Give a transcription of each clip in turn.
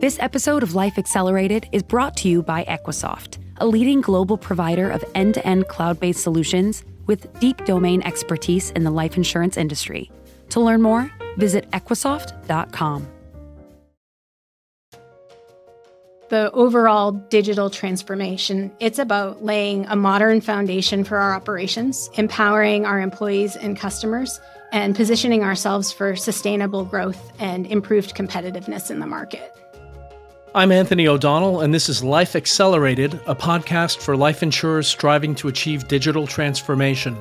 This episode of Life Accelerated is brought to you by Equisoft, a leading global provider of end to end cloud based solutions with deep domain expertise in the life insurance industry. To learn more, visit Equisoft.com. The overall digital transformation, it's about laying a modern foundation for our operations, empowering our employees and customers, and positioning ourselves for sustainable growth and improved competitiveness in the market. I'm Anthony O'Donnell, and this is Life Accelerated, a podcast for life insurers striving to achieve digital transformation.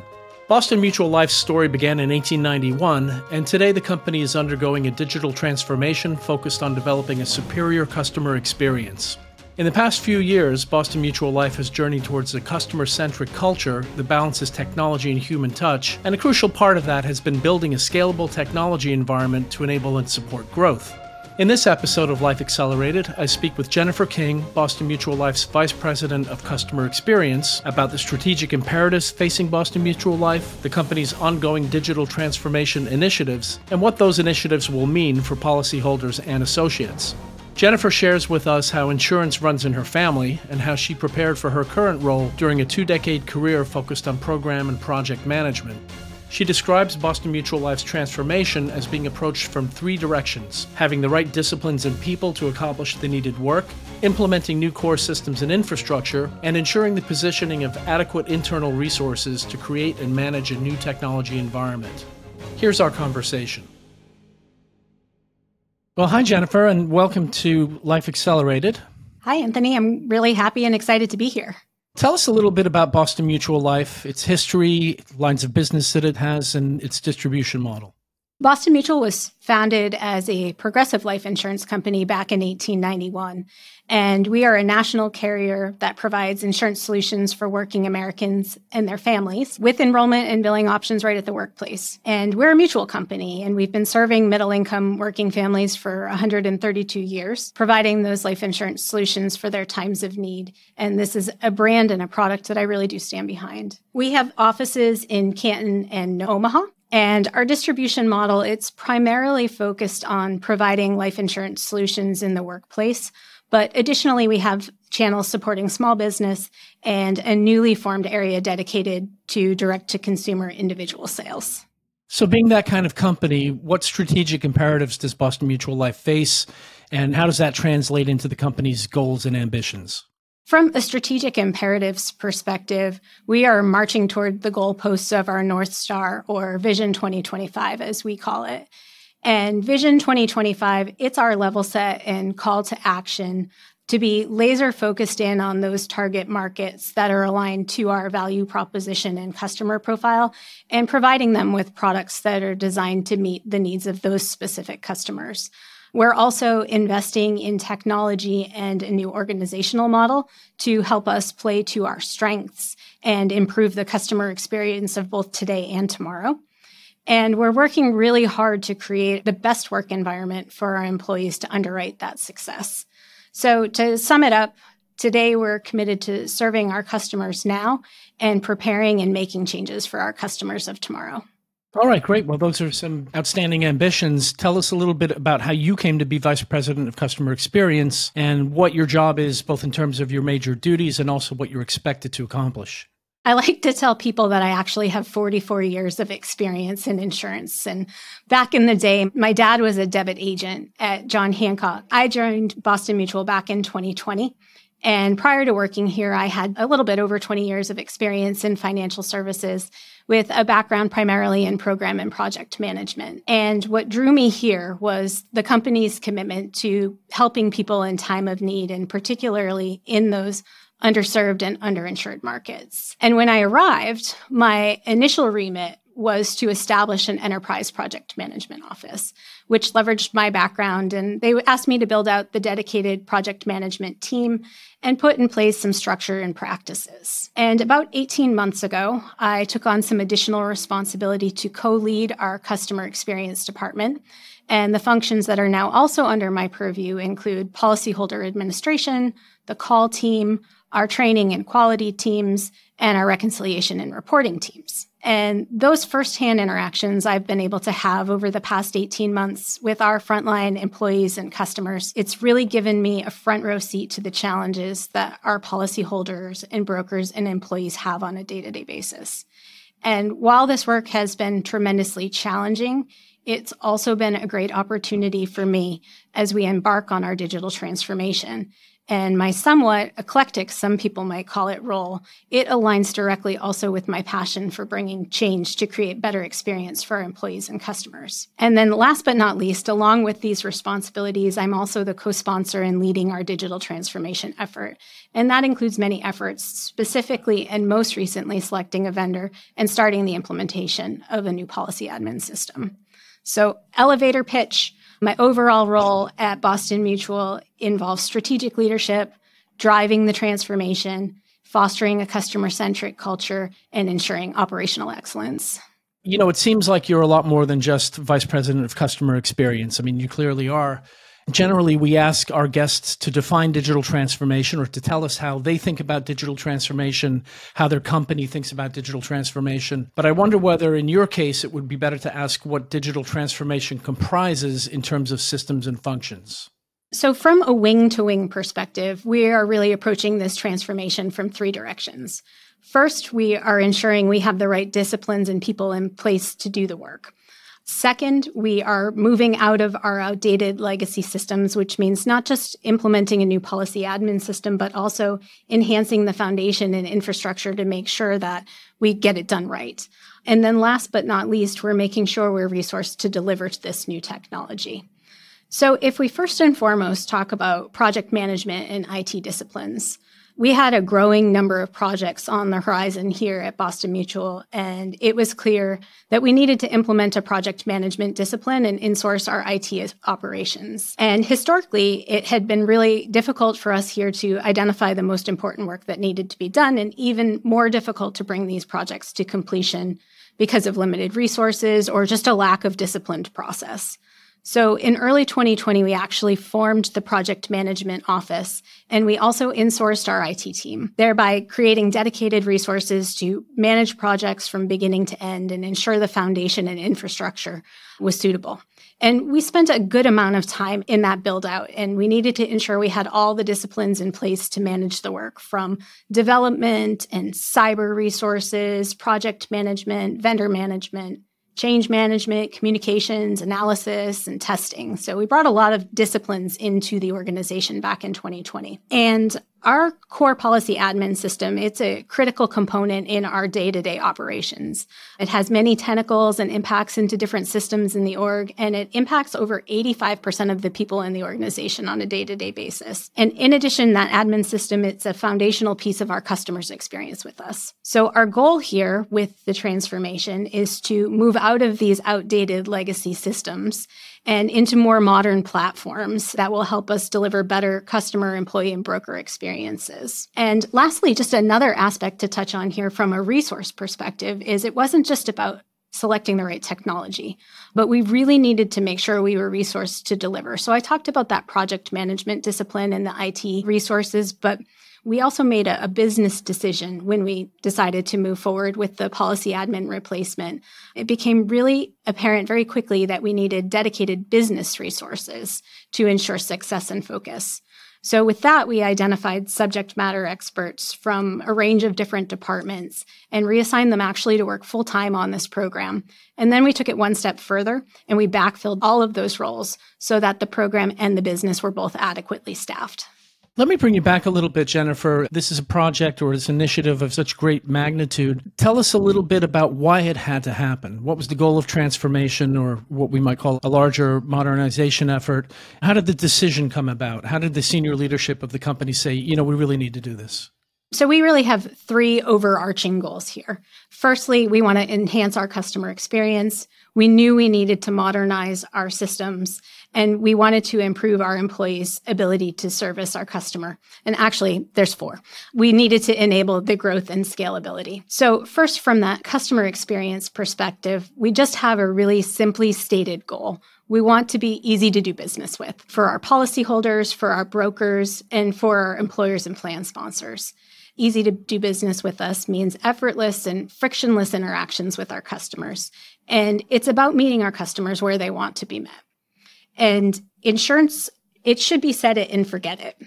Boston Mutual Life's story began in 1891, and today the company is undergoing a digital transformation focused on developing a superior customer experience. In the past few years, Boston Mutual Life has journeyed towards a customer centric culture that balances technology and human touch, and a crucial part of that has been building a scalable technology environment to enable and support growth. In this episode of Life Accelerated, I speak with Jennifer King, Boston Mutual Life's Vice President of Customer Experience, about the strategic imperatives facing Boston Mutual Life, the company's ongoing digital transformation initiatives, and what those initiatives will mean for policyholders and associates. Jennifer shares with us how insurance runs in her family and how she prepared for her current role during a two decade career focused on program and project management. She describes Boston Mutual Life's transformation as being approached from three directions having the right disciplines and people to accomplish the needed work, implementing new core systems and infrastructure, and ensuring the positioning of adequate internal resources to create and manage a new technology environment. Here's our conversation. Well, hi, Jennifer, and welcome to Life Accelerated. Hi, Anthony. I'm really happy and excited to be here. Tell us a little bit about Boston Mutual Life, its history, lines of business that it has, and its distribution model. Boston Mutual was founded as a progressive life insurance company back in 1891. And we are a national carrier that provides insurance solutions for working Americans and their families with enrollment and billing options right at the workplace. And we're a mutual company, and we've been serving middle income working families for 132 years, providing those life insurance solutions for their times of need. And this is a brand and a product that I really do stand behind. We have offices in Canton and Omaha, and our distribution model, it's primarily focused on providing life insurance solutions in the workplace. But additionally, we have channels supporting small business and a newly formed area dedicated to direct to consumer individual sales. So, being that kind of company, what strategic imperatives does Boston Mutual Life face, and how does that translate into the company's goals and ambitions? From a strategic imperatives perspective, we are marching toward the goalposts of our North Star or Vision 2025, as we call it. And Vision 2025, it's our level set and call to action to be laser focused in on those target markets that are aligned to our value proposition and customer profile and providing them with products that are designed to meet the needs of those specific customers. We're also investing in technology and a new organizational model to help us play to our strengths and improve the customer experience of both today and tomorrow. And we're working really hard to create the best work environment for our employees to underwrite that success. So, to sum it up, today we're committed to serving our customers now and preparing and making changes for our customers of tomorrow. All right, great. Well, those are some outstanding ambitions. Tell us a little bit about how you came to be Vice President of Customer Experience and what your job is, both in terms of your major duties and also what you're expected to accomplish. I like to tell people that I actually have 44 years of experience in insurance. And back in the day, my dad was a debit agent at John Hancock. I joined Boston Mutual back in 2020. And prior to working here, I had a little bit over 20 years of experience in financial services with a background primarily in program and project management. And what drew me here was the company's commitment to helping people in time of need, and particularly in those underserved and underinsured markets. And when I arrived, my initial remit was to establish an enterprise project management office, which leveraged my background. And they asked me to build out the dedicated project management team and put in place some structure and practices. And about 18 months ago, I took on some additional responsibility to co lead our customer experience department. And the functions that are now also under my purview include policyholder administration, the call team, our training and quality teams, and our reconciliation and reporting teams. And those firsthand interactions I've been able to have over the past 18 months with our frontline employees and customers, it's really given me a front row seat to the challenges that our policyholders and brokers and employees have on a day to day basis. And while this work has been tremendously challenging, it's also been a great opportunity for me as we embark on our digital transformation and my somewhat eclectic, some people might call it role, it aligns directly also with my passion for bringing change to create better experience for our employees and customers. And then last but not least, along with these responsibilities, I'm also the co-sponsor in leading our digital transformation effort. And that includes many efforts, specifically and most recently selecting a vendor and starting the implementation of a new policy admin system. So elevator pitch, my overall role at Boston Mutual involves strategic leadership, driving the transformation, fostering a customer centric culture, and ensuring operational excellence. You know, it seems like you're a lot more than just vice president of customer experience. I mean, you clearly are. Generally, we ask our guests to define digital transformation or to tell us how they think about digital transformation, how their company thinks about digital transformation. But I wonder whether, in your case, it would be better to ask what digital transformation comprises in terms of systems and functions. So, from a wing to wing perspective, we are really approaching this transformation from three directions. First, we are ensuring we have the right disciplines and people in place to do the work. Second, we are moving out of our outdated legacy systems, which means not just implementing a new policy admin system, but also enhancing the foundation and infrastructure to make sure that we get it done right. And then last but not least, we're making sure we're resourced to deliver to this new technology. So if we first and foremost talk about project management and IT disciplines, we had a growing number of projects on the horizon here at Boston Mutual, and it was clear that we needed to implement a project management discipline and insource our IT operations. And historically, it had been really difficult for us here to identify the most important work that needed to be done, and even more difficult to bring these projects to completion because of limited resources or just a lack of disciplined process. So in early 2020, we actually formed the project management office and we also insourced our IT team, thereby creating dedicated resources to manage projects from beginning to end and ensure the foundation and infrastructure was suitable. And we spent a good amount of time in that build out, and we needed to ensure we had all the disciplines in place to manage the work from development and cyber resources, project management, vendor management, change management, communications, analysis, and testing. So we brought a lot of disciplines into the organization back in 2020. And our core policy admin system, it's a critical component in our day-to-day operations. It has many tentacles and impacts into different systems in the org, and it impacts over 85% of the people in the organization on a day-to-day basis. And in addition, that admin system, it's a foundational piece of our customers' experience with us. So our goal here with the transformation is to move out of these outdated legacy systems and into more modern platforms that will help us deliver better customer, employee, and broker experiences. And lastly, just another aspect to touch on here from a resource perspective is it wasn't just about selecting the right technology. But we really needed to make sure we were resourced to deliver. So I talked about that project management discipline and the IT resources, but we also made a, a, business decision when we decided to move forward with the policy admin replacement. It became really apparent very quickly that we needed dedicated business resources to ensure success and focus. So, with that, we identified subject matter experts from a range of different departments and reassigned them actually to work full time on this program. And then we took it one step further and we backfilled all of those roles so that the program and the business were both adequately staffed. Let me bring you back a little bit, Jennifer. This is a project or this initiative of such great magnitude. Tell us a little bit about why it had to happen. What was the goal of transformation or what we might call a larger modernization effort? How did the decision come about? How did the senior leadership of the company say, you know, we really need to do this? So, we really have three overarching goals here. Firstly, we want to enhance our customer experience. We knew we needed to modernize our systems and we wanted to improve our employees' ability to service our customer. And actually, there's four. We needed to enable the growth and scalability. So, first, from that customer experience perspective, we just have a really simply stated goal. We want to be easy to do business with for our policyholders, for our brokers, and for our employers and plan sponsors. easy to do business with us means effortless and frictionless interactions with our customers. And it's about meeting our customers where they want to be met. And insurance, it should be set it and forget it.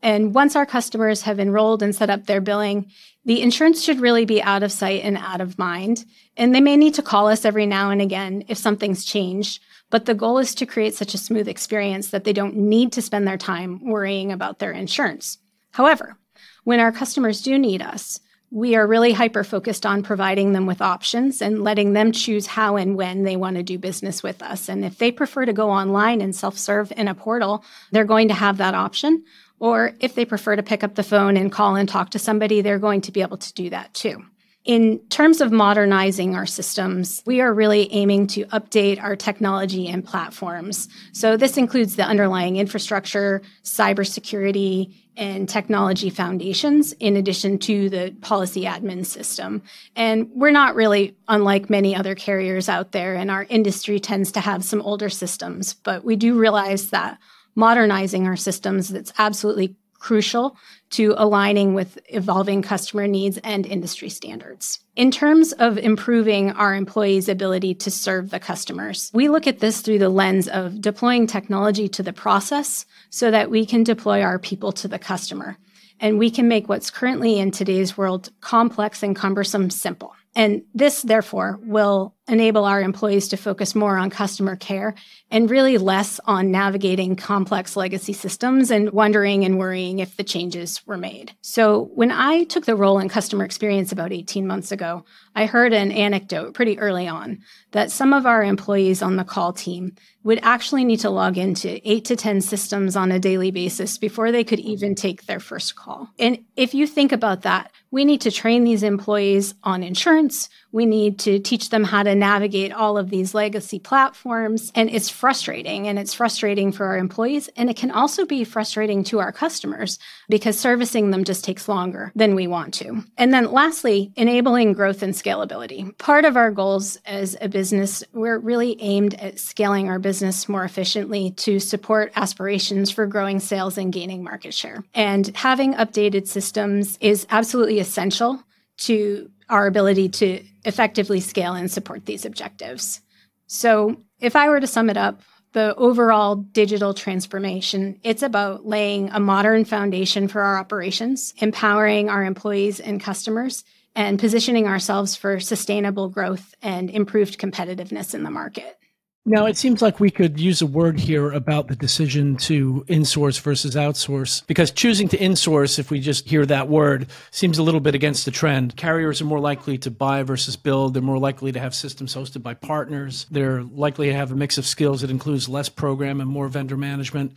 And once our customers have enrolled and set up their billing, the insurance should really be out of sight and out of mind. And they may need to call us every now and again if something's changed. But the goal is to create such a smooth experience that they don't need to spend their time worrying about their insurance. However, when our customers do need us, we are really hyper focused on providing them with options and letting them choose how and when they want to do business with us. And if they prefer to go online and self serve in a portal, they're going to have that option. Or if they prefer to pick up the phone and call and talk to somebody, they're going to be able to do that too. In terms of modernizing our systems, we are really aiming to update our technology and platforms. So, this includes the underlying infrastructure, cybersecurity, and technology foundations, in addition to the policy admin system. And we're not really unlike many other carriers out there, and our industry tends to have some older systems, but we do realize that modernizing our systems that's absolutely crucial to aligning with evolving customer needs and industry standards. In terms of improving our employees' ability to serve the customers, we look at this through the lens of deploying technology to the process so that we can deploy our people to the customer. And we can make what's currently in today's world complex and cumbersome simple. And this, therefore, will enable our employees to focus more on customer care and really less on navigating complex legacy systems and wondering and worrying if the changes were made. So, when I took the role in customer experience about 18 months ago, I heard an anecdote pretty early on that some of our employees on the call team would actually need to log into eight to 10 systems on a daily basis before they could even take their first call. And if you think about that, we need to train these employees on insurance. We need to teach them how to navigate all of these legacy platforms. And it's frustrating. And it's frustrating for our employees. And it can also be frustrating to our customers because servicing them just takes longer than we want to. And then lastly, enabling growth and scalability. Part of our goals as a business, we're really aimed at scaling our business more efficiently to support aspirations for growing sales and gaining market share. And having updated systems is absolutely essential to our ability to effectively scale and support these objectives. So, if I were to sum it up, the overall digital transformation, it's about laying a modern foundation for our operations, empowering our employees and customers, and positioning ourselves for sustainable growth and improved competitiveness in the market. Now, it seems like we could use a word here about the decision to insource versus outsource, because choosing to insource, if we just hear that word, seems a little bit against the trend. Carriers are more likely to buy versus build. They're more likely to have systems hosted by partners. They're likely to have a mix of skills that includes less program and more vendor management.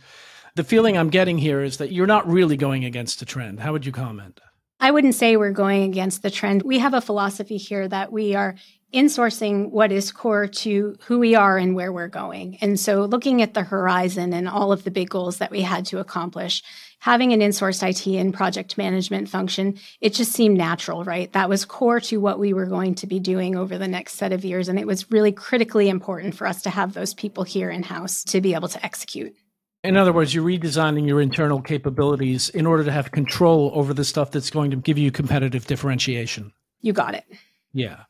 The feeling I'm getting here is that you're not really going against the trend. How would you comment? I wouldn't say we're going against the trend. We have a philosophy here that we are insourcing what is core to who we are and where we're going. And so looking at the horizon and all of the big goals that we had to accomplish, having an insourced IT and project management function, it just seemed natural, right? That was core to what we were going to be doing over the next set of years. And it was really critically important for us to have those people here in house to be able to execute. In other words, you're redesigning your internal capabilities in order to have control over the stuff that's going to give you competitive differentiation. You got it. Yeah.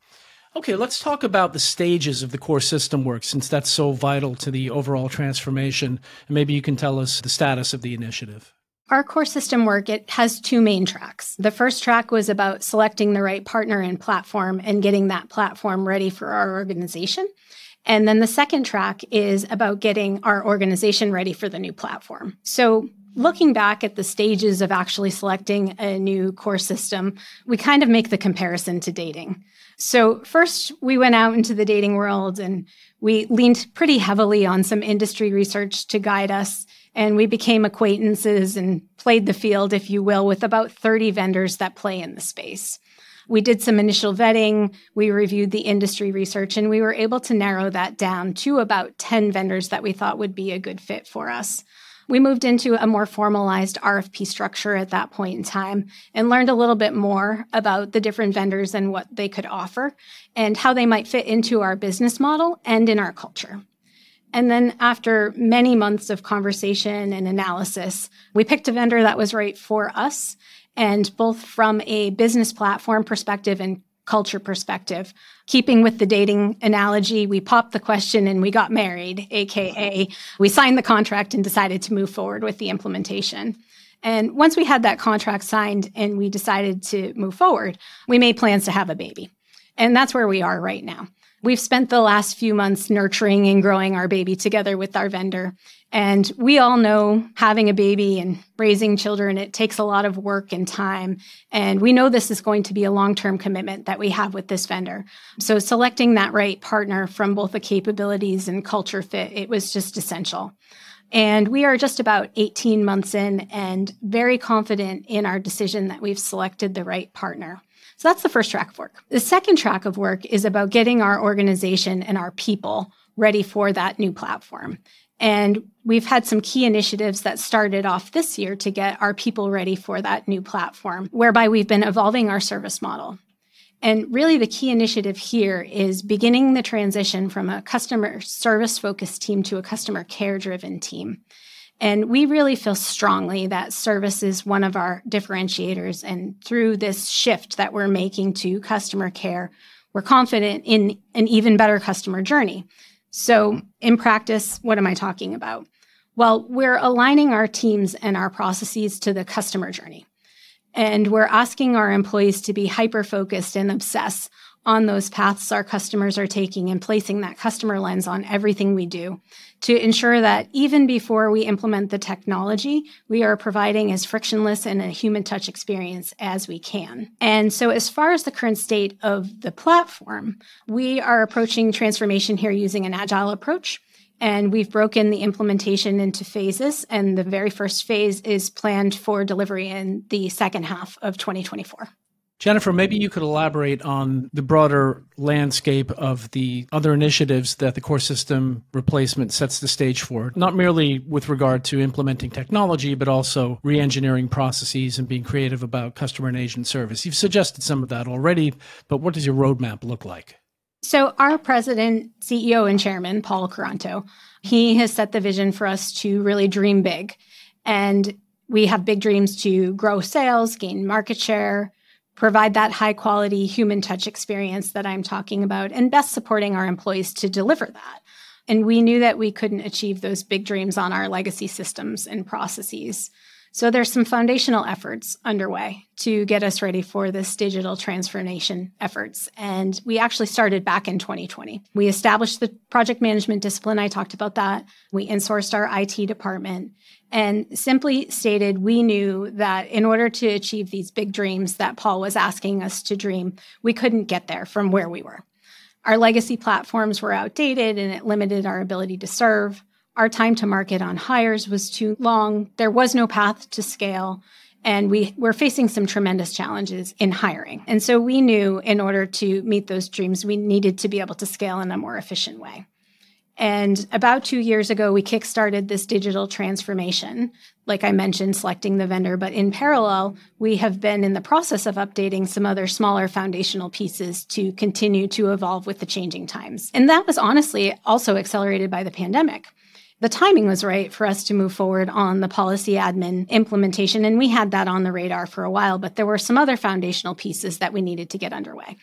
Okay, let's talk about the stages of the core system work since that's so vital to the overall transformation. And maybe you can tell us the status of the initiative. Our core system work, it has two main tracks. The first track was about selecting the right partner and platform and getting that platform ready for our organization. And then the second track is about getting our organization ready for the new platform. So looking back at the stages of actually selecting a new core system, we kind of make the comparison to dating. So, first, we went out into the dating world and we leaned pretty heavily on some industry research to guide us. And we became acquaintances and played the field, if you will, with about 30 vendors that play in the space. We did some initial vetting, we reviewed the industry research, and we were able to narrow that down to about 10 vendors that we thought would be a good fit for us. We moved into a more formalized RFP structure at that point in time and learned a little bit more about the different vendors and what they could offer and how they might fit into our business model and in our culture. And then, after many months of conversation and analysis, we picked a vendor that was right for us And both from a business platform perspective and culture perspective. Keeping with the dating analogy, we popped the question and we got married, AKA, we signed the contract and decided to move forward with the implementation. And once we had that contract signed and we decided to move forward, we made plans to have a baby. And that's where we are right now. We've spent the last few months nurturing and growing our baby together with our vendor. And we all know having a baby and raising children, it takes a lot of work and time. And we know this is going to be a long term commitment that we have with this vendor. So, selecting that right partner from both the capabilities and culture fit, it was just essential. And we are just about 18 months in and very confident in our decision that we've selected the right partner. So that's the first track of work. The second track of work is about getting our organization and our people ready for that new platform. And we've had some key initiatives that started off this year to get our people ready for that new platform, whereby we've been evolving our service model. And really, the key initiative here is beginning the transition from a customer service focused team to a customer care driven team. And we really feel strongly that service is one of our differentiators. And through this shift that we're making to customer care, we're confident in an even better customer journey. So, in practice, what am I talking about? Well, we're aligning our teams and our processes to the customer journey. And we're asking our employees to be hyper focused and obsess on those paths our customers are taking and placing that customer lens on everything we do to ensure that even before we implement the technology, we are providing as frictionless and a human touch experience as we can. And so, as far as the current state of the platform, we are approaching transformation here using an agile approach. And we've broken the implementation into phases. And the very first phase is planned for delivery in the second half of 2024. Jennifer, maybe you could elaborate on the broader landscape of the other initiatives that the core system replacement sets the stage for, not merely with regard to implementing technology, but also re engineering processes and being creative about customer and agent service. You've suggested some of that already, but what does your roadmap look like? So, our president, CEO, and chairman, Paul Quaranto, he has set the vision for us to really dream big. And we have big dreams to grow sales, gain market share, provide that high quality human touch experience that I'm talking about, and best supporting our employees to deliver that. And we knew that we couldn't achieve those big dreams on our legacy systems and processes. So there's some foundational efforts underway to get us ready for this digital transformation efforts. And we actually started back in 2020. We established the project management discipline. I talked about that. We insourced our IT department and simply stated we knew that in order to achieve these big dreams that Paul was asking us to dream, we couldn't get there from where we were. Our legacy platforms were outdated and it limited our ability to serve. Our time to market on hires was too long. There was no path to scale. And we were facing some tremendous challenges in hiring. And so we knew in order to meet those dreams, we needed to be able to scale in a more efficient way. And about two years ago, we kickstarted this digital transformation. Like I mentioned, selecting the vendor, but in parallel, we have been in the process of updating some other smaller foundational pieces to continue to evolve with the changing times. And that was honestly also accelerated by the pandemic the timing was right for us to move forward on the policy admin implementation. And we had that on the radar for a while, but there were some other foundational pieces that we needed to get underway.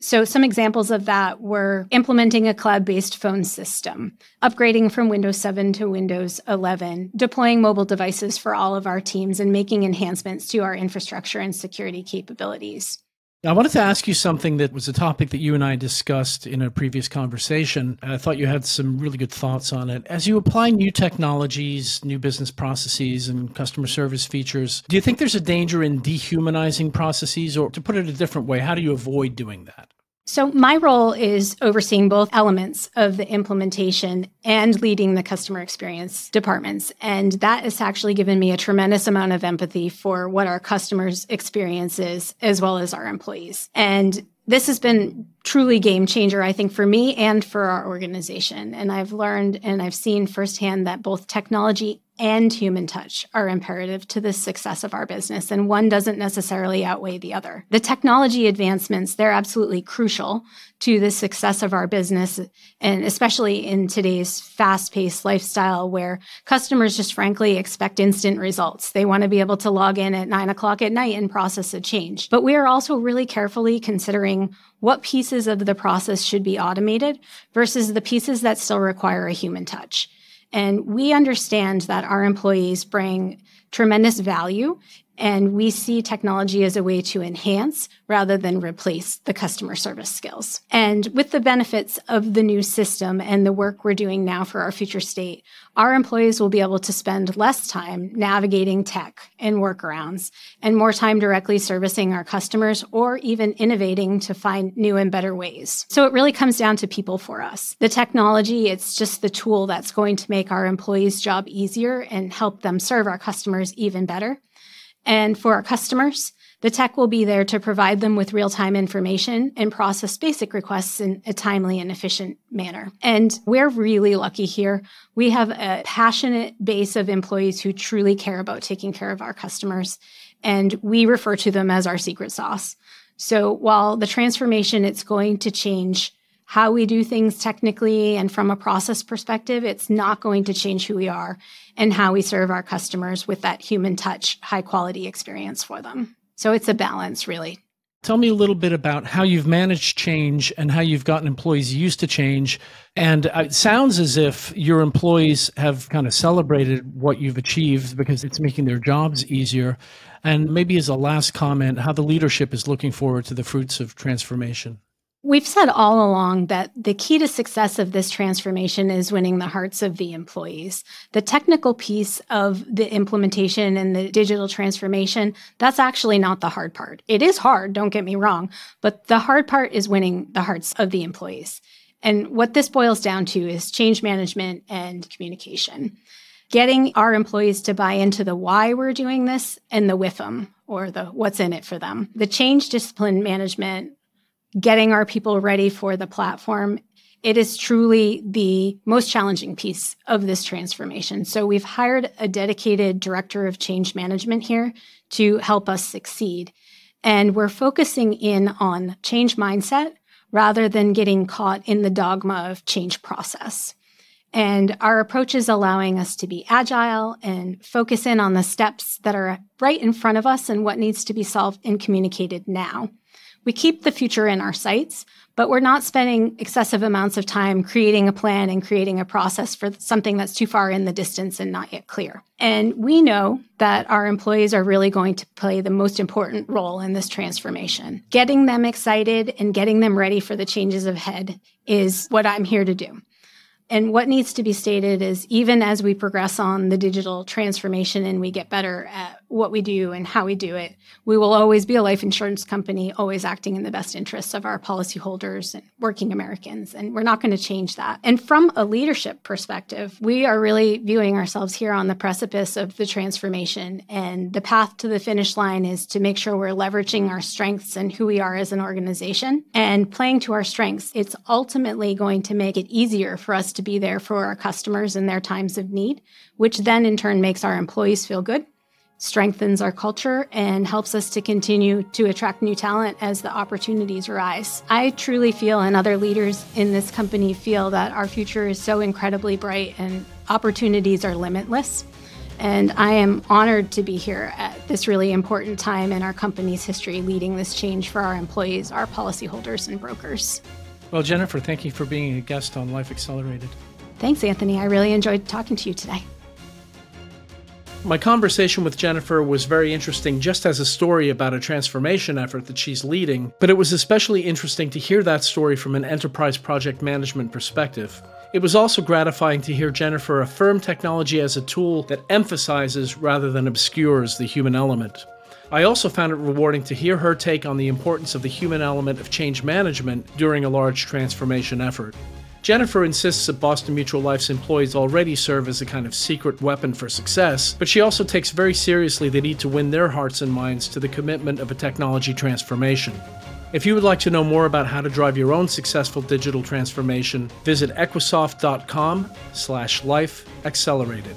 So, some examples of that were implementing a cloud based phone system, upgrading from Windows 7 to Windows 11, deploying mobile devices for all of our teams, and making enhancements to our infrastructure and security capabilities. I wanted to ask you something that was a topic that you and I discussed in a previous conversation. I thought you had some really good thoughts on it. As you apply new technologies, new business processes, and customer service features, do you think there's a danger in dehumanizing processes? Or to put it a different way, how do you avoid doing that? So, my role is overseeing both elements of the implementation and leading the customer experience departments. And that has actually given me a tremendous amount of empathy for what our customers' experience is, as well as our employees. And this has been truly game changer, I think, for me and for our organization. And I've learned and I've seen firsthand that both technology and human touch are imperative to the success of our business, and one doesn't necessarily outweigh the other. The technology advancements, they're absolutely crucial to the success of our business, and especially in today's fast paced lifestyle where customers just frankly expect instant results. They want to be able to log in at nine o'clock at night and process a change. But we are also really carefully considering what pieces of the process should be automated versus the pieces that still require a human touch. And we understand that our employees bring tremendous value and we see technology as a way to enhance rather than replace the customer service skills. And with the benefits of the new system and the work we're doing now for our future state, our employees will be able to spend less time navigating tech and workarounds and more time directly servicing our customers or even innovating to find new and better ways. So it really comes down to people for us. The technology, it's just the tool that's going to make our employees' job easier and help them serve our customers even better. And for our customers, the tech will be there to provide them with real time information and process basic requests in a timely and efficient manner. And we're really lucky here. We have a passionate base of employees who truly care about taking care of our customers, and we refer to them as our secret sauce. So while the transformation it's going to change how we do things technically and from a process perspective, it's not going to change who we are and how we serve our customers with that human touch, high quality experience for them. So it's a balance, really. Tell me a little bit about how you've managed change and how you've gotten employees used to change. And it sounds as if your employees have kind of celebrated what you've achieved because it's making their jobs easier. And maybe as a last comment, how the leadership is looking forward to the fruits of transformation. We've said all along that the key to success of this transformation is winning the hearts of the employees. The technical piece of the implementation and the digital transformation, that's actually not the hard part. It is hard, don't get me wrong, but the hard part is winning the hearts of the employees. And what this boils down to is change management and communication. Getting our employees to buy into the why we're doing this and the with them or the what's in it for them. The change discipline management getting our people ready for the platform, it is truly the most challenging piece of this transformation. So we've hired a dedicated director of change management here to help us succeed. And we're focusing in on change mindset rather than getting caught in the dogma of change process. And our approach is allowing us to be agile and focus in on the steps that are right in front of us and what needs to be solved and communicated now. We keep the future in our sights, but we're not spending excessive amounts of time creating a plan and creating a process for something that's too far in the distance and not yet clear. And we know that our employees are really going to play the most important role in this transformation. Getting them excited and getting them ready for the changes ahead is what I'm here to do. And what needs to be stated is even as we progress on the digital transformation and we get better at what we do and how we do it, we will always be a life insurance company, always acting in the best interests of our policyholders and working Americans. And we're not going to change that. And from a leadership perspective, we are really viewing ourselves here on the precipice of the transformation. And the path to the finish line is to make sure we're leveraging our strengths and who we are as an organization and playing to our strengths. It's ultimately going to make it easier for us to be there for our customers in their times of need, which then in turn makes our employees feel good, strengthens our culture, and helps us to continue to attract new talent as the opportunities arise. I truly feel, and other leaders in this company feel, that our future is so incredibly bright and opportunities are limitless. And I am honored to be here at this really important time in our company's history, leading this change for our employees, our policyholders, and brokers. Well, Jennifer, thank you for being a guest on Life Accelerated. Thanks, Anthony. I really enjoyed talking to you today. My conversation with Jennifer was very interesting just as a story about a transformation effort that she's leading, but it was especially interesting to hear that story from an enterprise project management perspective. It was also gratifying to hear Jennifer affirm technology as a tool that emphasizes rather than obscures the human element. I also found it rewarding to hear her take on the importance of the human element of change management during a large transformation effort. Jennifer insists that Boston Mutual Life's employees already serve as a kind of secret weapon for success, but she also takes very seriously the need to win their hearts and minds to the commitment of a technology transformation. If you would like to know more about how to drive your own successful digital transformation, visit equisoft.com slash life accelerated.